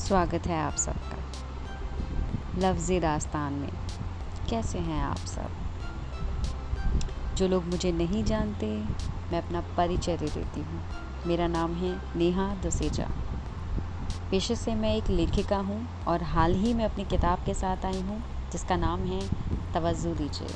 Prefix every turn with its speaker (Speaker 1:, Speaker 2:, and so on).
Speaker 1: स्वागत है आप सबका। लफ्ज़ी दास्तान में। कैसे हैं आप सब? जो लोग मुझे नहीं जानते, मैं अपना परिचय दे देती हूँ। मेरा नाम है नेहा दुसेजा। पेशे से मैं एक लेखिका हूँ और हाल ही में अपनी किताब के साथ आई हूँ, जिसका नाम है तवज्जो दीजिए।